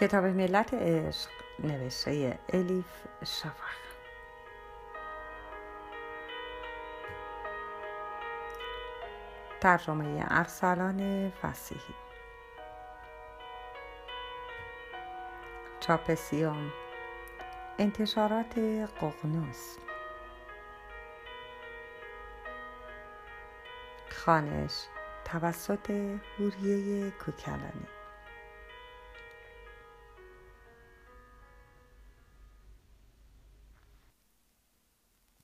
کتاب ملت عشق نوشته الیف شفق. ترجمه ارسلان فسیحی. چاپ سیوم انتشارات ققنوس. خانش توسط هوریه کوکلانی.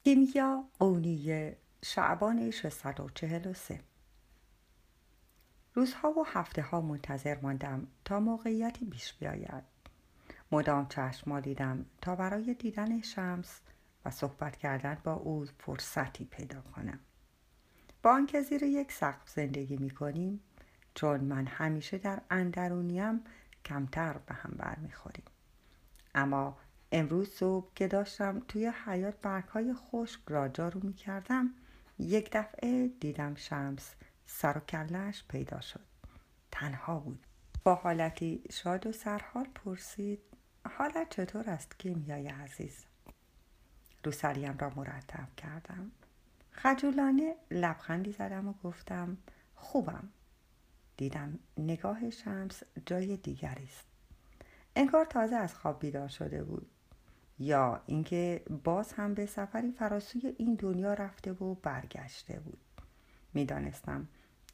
کیمیا قونیه شعبان 643 روزها و هفته ها منتظر ماندم تا موقعیتی پیش بیاید. مدام چشم مالیدم تا برای دیدن شمس و صحبت کردن با او فرصتی پیدا کنم. با آنکه زیر یک سقف زندگی می کنیم چون من همیشه در اندرونیم کمتر به هم برمیخوریم. اما امروز صبح که داشتم توی حیات برگهای خشک را جارو می کردم یک دفعه دیدم شمس سر و کلش پیدا شد. تنها بود. با حالتی شاد و سرحال پرسید حالت چطور است کیمیای عزیز؟ روسریم را مرتب کردم. خجولانه لبخندی زدم و گفتم خوبم. دیدم نگاه شمس جای دیگری است. انگار تازه از خواب بیدار شده بود. یا اینکه باز هم به سفری فراسوی این دنیا رفته و برگشته بود. می‌دانستم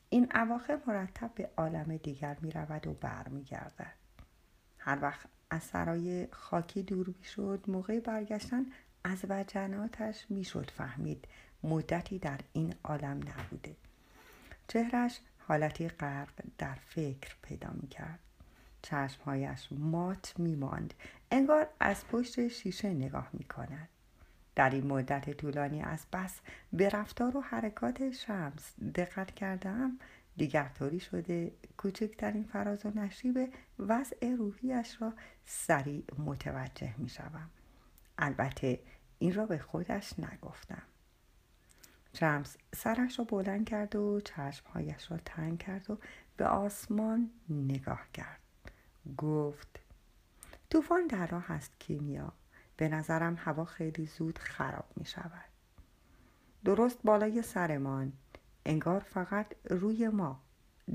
این اواخر مرتب به عالم دیگر می رود و برمیگردد. هر وقت از سرای خاکی دور شد موقع برگشتن از وجناتش می‌شد فهمید مدتی در این عالم نبوده. چهرش حالتی غرق در فکر پیدا می کرد چشمهایش مات میماند انگار از پشت شیشه نگاه می کند. در این مدت طولانی از بس به رفتار و حرکات شمس دقت کردم دیگر طوری شده کوچکترین فراز و نشیب وضع روحیش را سریع متوجه می شوم. البته این را به خودش نگفتم شمس سرش را بلند کرد و چشمهایش را تنگ کرد و به آسمان نگاه کرد گفت طوفان در راه هست کیمیا به نظرم هوا خیلی زود خراب می شود درست بالای سرمان انگار فقط روی ما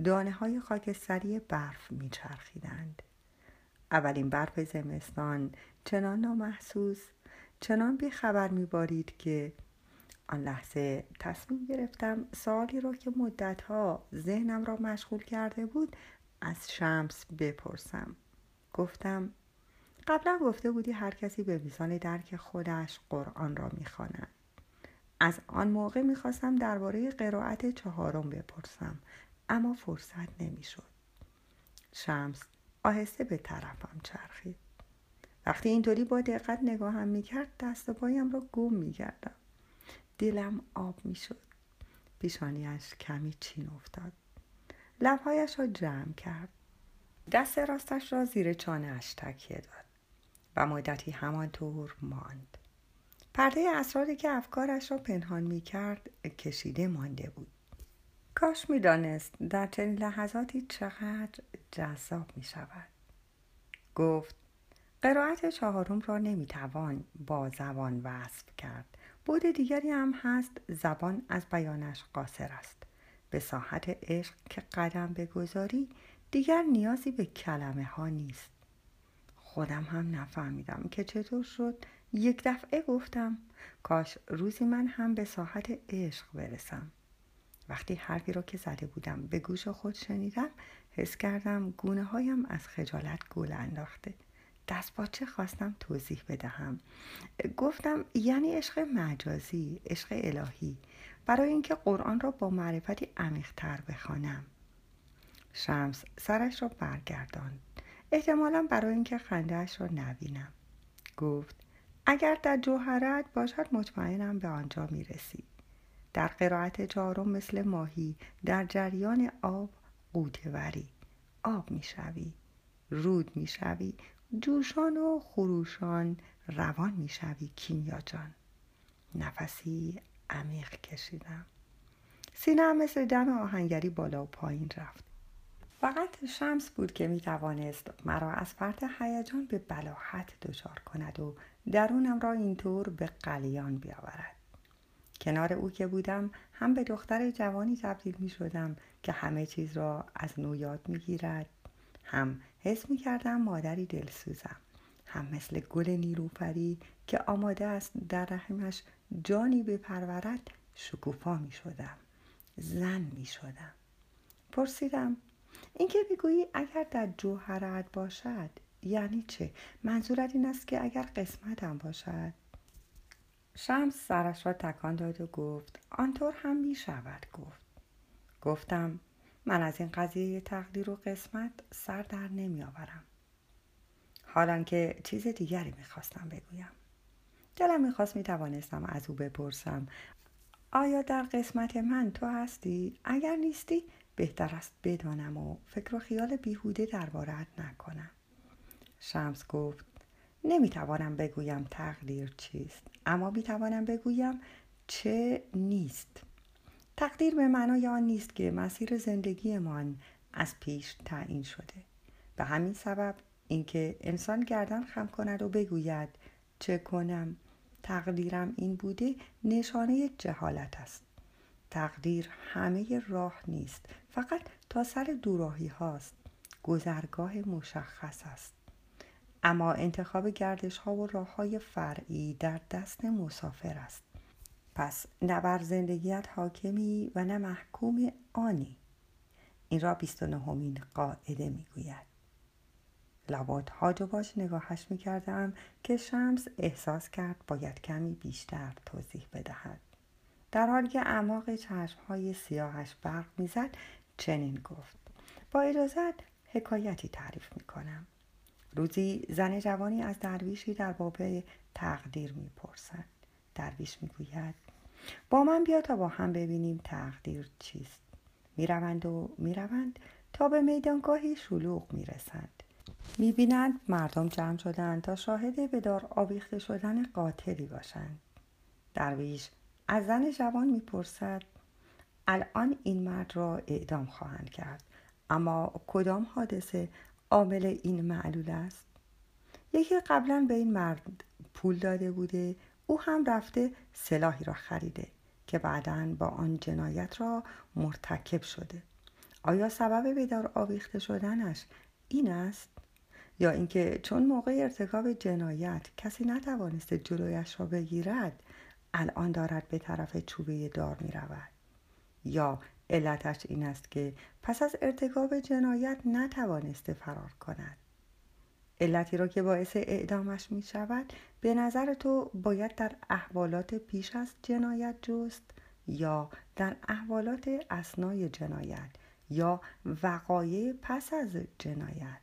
دانه های خاکستری برف می چرخیدند. اولین برف زمستان چنان نامحسوس چنان بیخبر می بارید که آن لحظه تصمیم گرفتم سوالی را که مدتها ذهنم را مشغول کرده بود از شمس بپرسم. گفتم قبلا گفته بودی هر کسی به میزان درک خودش قرآن را می‌خواند. از آن موقع می‌خواستم درباره قرائت چهارم بپرسم اما فرصت نمی‌شد. شمس آهسته به طرفم چرخید. وقتی اینطوری با دقت نگاهم می‌کرد دست پایم را گم می‌کردم. دلم آب می‌شد. پیشانیش کمی چین افتاد. لبهایش را جمع کرد. دست راستش را زیر چانهاش تکیه داد و مدتی همانطور ماند. پرده اسراری که افکارش را پنهان می کرد کشیده مانده بود. کاش می دانست در چنین لحظاتی چقدر جذاب می شود. گفت قرائت چهارم را نمی توان با زبان وصف کرد. بود دیگری هم هست زبان از بیانش قاصر است. به ساحت عشق که قدم بگذاری دیگر نیازی به کلمه ها نیست. خودم هم نفهمیدم که چطور شد. یک دفعه گفتم کاش روزی من هم به ساحت عشق برسم. وقتی حرفی را که زده بودم به گوش خود شنیدم حس کردم گونه هایم از خجالت گل انداخته. دست با خواستم توضیح بدهم. گفتم یعنی عشق مجازی عشق الهی. برای اینکه قرآن را با معرفتی عمیقتر بخوانم. شمس سرش را برگرداند. احتمالا برای اینکه خندهاش را نبینم. گفت اگر در جوهرت باشد مطمئنم به آنجا می‌رسی. در قرائت چهارم مثل ماهی در جریان آب قوتوری آب می‌شوی. رود می‌شوی. جوشان و خروشان روان می‌شوی کیمیا جان. نفسی عمیق کشیدم. سینه مثل دم آهنگری بالا و پایین رفت. فقط شمس بود که می توانست مرا از فرط هیجان به بلاحت دچار کند و درونم را اینطور به قلیان بیاورد. کنار او که بودم هم به دختر جوانی تبدیل می شدم که همه چیز را از نو یاد می گیرد هم حس می کردم مادری دلسوزم. هم مثل گل نیروفری که آماده است در رحمش جانی بپرورد شکوفا می شدم زن می شدم پرسیدم اینکه بگویی اگر در جوهرت باشد یعنی چه؟ منظورت این است که اگر قسمتم باشد؟ شمس سرش را تکان داد و گفت آنطور هم می شود گفت. گفتم من از این قضیه تقدیر و قسمت سر در نمی آورم حالان که چیز دیگری می‌خواستم بگویم. دلم می‌خواست می‌توانستم از او بپرسم آیا در قسمت من تو هستی؟ اگر نیستی بهتر است بدانم و فکر و خیال بیهوده دربارت نکنم. شمس گفت نمی‌توانم بگویم تقدیر چیست اما می‌توانم بگویم چه نیست. تقدیر به معنای آن نیست که مسیر زندگیمان از پیش تعیین شده. به همین سبب اینکه انسان گردن خم کند و بگوید چه کنم تقدیرم این بوده نشانه جهالت است. تقدیر همه راه نیست فقط تا سر دوراهی هاست. گذرگاه مشخص است. اما انتخاب گردش ها و راه های فرعی در دست مسافر است. پس نه بر زندگیت حاکمی و نه محکوم آنی. این را بیست و نهمین قاعده می‌گوید. لابد هاج و باش نگاهش می‌کردم که شمس احساس کرد باید کمی بیشتر توضیح بدهد. در حالی که اعماق چشمهای سیاهش برق می‌زد چنین گفت. با اجازت حکایتی تعریف می‌کنم. روزی زن جوانی از درویشی در باب تقدیر می‌پرسد. درویش می‌گوید با من بیا تا با هم ببینیم تقدیر چیست. می‌روند و می‌روند تا به میدانگاهی شلوغ می‌رسند. می‌بینند مردم جمع شدند تا شاهد به دار آویخته شدن قاتلی باشند. درویش از زن جوان می‌پرسد الان این مرد را اعدام خواهند کرد اما کدام حادثه عامل این معلول است؟ یکی قبلا به این مرد پول داده بوده او هم رفته سلاحی را خریده که بعدا با آن جنایت را مرتکب شده. آیا سبب بدار آویخته شدنش این است؟ یا اینکه چون موقع ارتکاب جنایت کسی نتوانسته جلویش را بگیرد الان دارد به طرف چوبه دار می رود؟ یا علتش این است که پس از ارتکاب جنایت نتوانسته فرار کند؟ علتی را که باعث اعدامش می شود به نظر تو باید در احوالات پیش از جنایت جست یا در احوالات اسنای جنایت یا وقایع پس از جنایت؟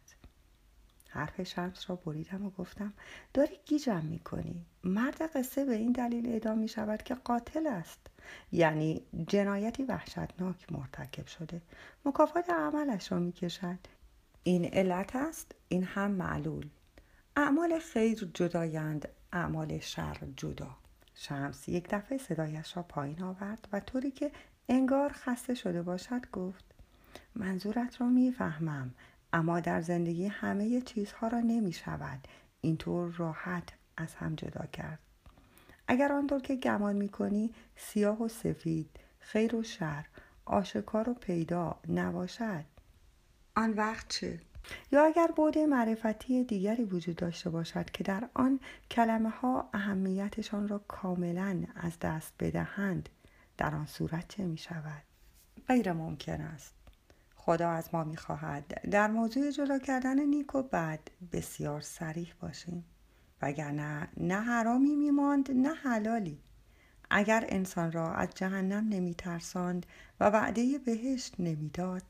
حرف شمس را بریدم و گفتم داری گیجم می‌کنی. مرد قصه به این دلیل اعدام می شود که قاتل است. یعنی جنایتی وحشتناک مرتکب شده. مکافات عملش را می کشد این علت است این هم معلول. اعمال خیر جدایند اعمال شر جدا. شمس یک دفعه صدایش را پایین آورد و طوری که انگار خسته شده باشد گفت منظورت را می‌فهمم اما در زندگی همه چیزها را نمی شود اینطور راحت از هم جدا کرد. اگر آنطور که گمان می کنی سیاه و سفید خیر و شر آشکار و پیدا نباشد. آن وقت چه؟ یا اگر بود معرفتی دیگری وجود داشته باشد که در آن کلمه ها اهمیتشان را کاملا از دست بدهند در آن صورت چه می شود؟ غیر ممکن است خدا از ما می‌خواهد در موضوع جلو کردن نیک و بد بسیار سریح باشیم وگرنه نه حرامی میماند نه حلالی اگر انسان را از جهنم نمیترساند و وعده بهشت نمی‌داد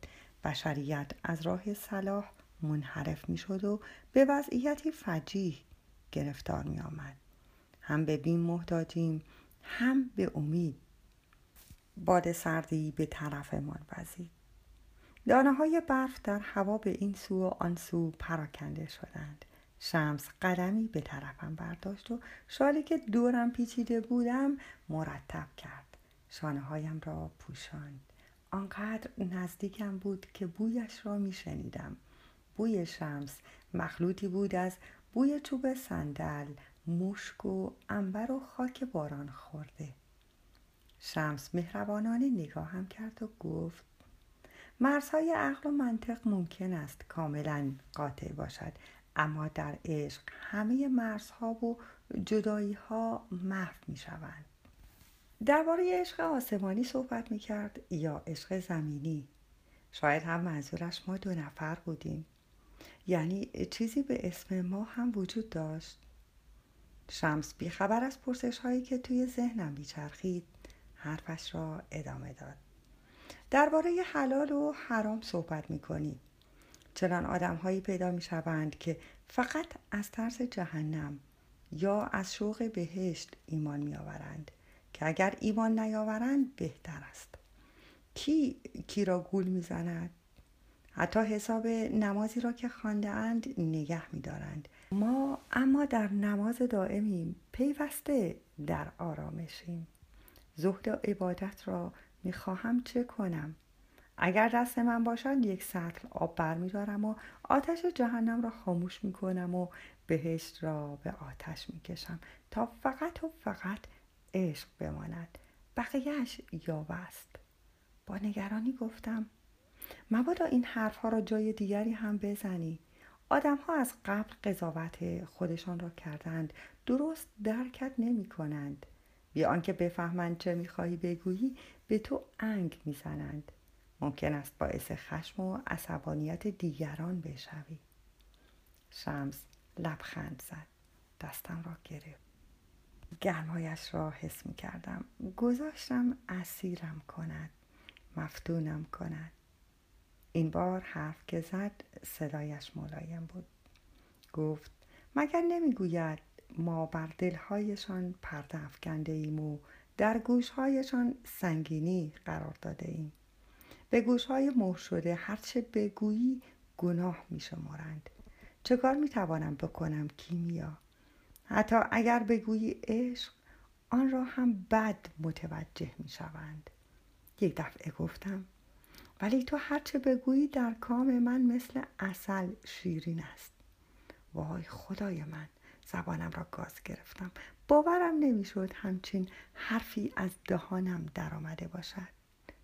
بشریت از راه صلاح منحرف می‌شد و به وضعیتی فجیح گرفتار می آمد. هم به بیم محتاجیم هم به امید. باد سردی به طرفمان وزید. دانه های برف در هوا به این سو و آن سو پراکنده شدند. شمس قدمی به طرفم برداشت و شالی که دورم پیچیده بودم مرتب کرد. شانه هایم را پوشاند. آنقدر نزدیکم بود که بویش را می شنیدم. بوی شمس مخلوطی بود از بوی چوب صندل مشک و انبر و خاک باران خورده شمس مهربانانه نگاهم کرد و گفت مرزهای عقل و منطق ممکن است کاملا قاطع باشد اما در عشق همه مرزها و جدایی ها محو می شوند درباره عشق آسمانی صحبت می کرد یا عشق زمینی. شاید هم منظورش ما دو نفر بودیم. یعنی چیزی به اسم ما هم وجود داشت. شمس بیخبر از پرسش هایی که توی ذهنم بیچرخید حرفش را ادامه داد. درباره حلال و حرام صحبت می کنی. چنان آدم هایی پیدا می شوند که فقط از ترس جهنم یا از شوق بهشت ایمان می آورند که اگر ایمان نیاورند بهتر است. کی کی را گول می‌زند؟ حتی حساب نمازی را که خانده اند نگه می دارند. ما اما در نماز دائمیم پیوسته در آرامشیم. زهد و عبادت را می‌خواهم چه کنم؟ اگر دست من باشد یک سطل آب برمیدارم و آتش جهنم را خاموش می‌کنم و بهشت را به آتش می‌کشم. تا فقط و فقط عشق بماند. بقیهش یاوه است با نگرانی گفتم مبادا این حرفها را جای دیگری هم بزنی. آدمها از قبل قضاوت خودشان را کردند. درست درکت نمی کنند بیا آنکه بفهمند چه می‌خواهی بگویی به تو انگ می‌زنند. ممکن است باعث خشم و عصبانیت دیگران بشوی. شمس لبخند زد. دستم را گرفت. گرمایش را حس می کردم گذاشتم اسیرم کند مفتونم کند. این بار حرف که زد صدایش ملایم بود. گفت مگر نمی‌گوید ما بر دلهایشان پرده افکنده ایم و در گوشهایشان سنگینی قرار داده ایم به گوشهای مهر شده هرچه بگویی گناه می شمارند چه کار می توانم بکنم کیمیا؟ حتی اگر بگویی عشق آن را هم بد متوجه می شوند. یک دفعه گفتم ولی تو هرچه بگویی در کام من مثل اصل شیرین است. وای خدای من زبانم را گاز گرفتم. باورم نمی‌شد همچین حرفی از دهانم درآمده باشد.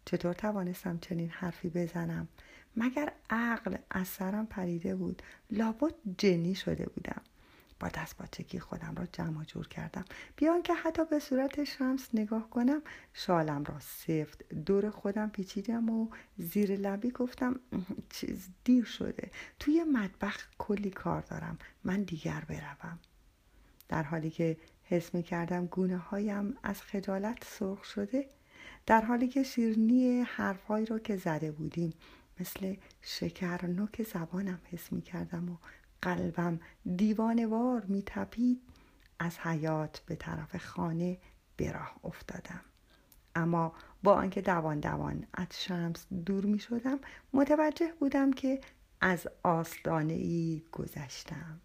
چطور توانستم چنین حرفی بزنم؟ مگر عقل از سرم پریده بود؟ لابد جنی شده بودم. با دست چکی خودم را جمع جور کردم. بیان که حتی به صورت شمس نگاه کنم شالم را سفت دور خودم پیچیدم و زیر لبی گفتم چیز دیر شده. توی مطبخ کلی کار دارم. من دیگر بروم. در حالی که حس می کردم گونه هایم از خجالت سرخ شده در حالی که شیرنی حرفهایی را که زده بودیم مثل شکر نوک زبانم حس می کردم و قلبم دیوانوار می تپید از حیات به طرف خانه به راه افتادم. اما با آنکه دوان دوان از شمس دور می شدم متوجه بودم که از آستانه ای گذشتم.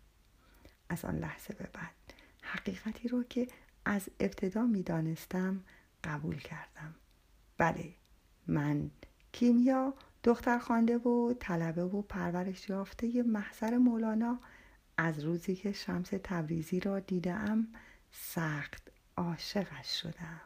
از آن لحظه به بعد حقیقتی رو که از ابتدا می دانستم قبول کردم. بله من کیمیا دختر خانده و طلبه و پرورش یافته محضر مولانا از روزی که شمس تبریزی را دیدم سخت عاشقش شدم.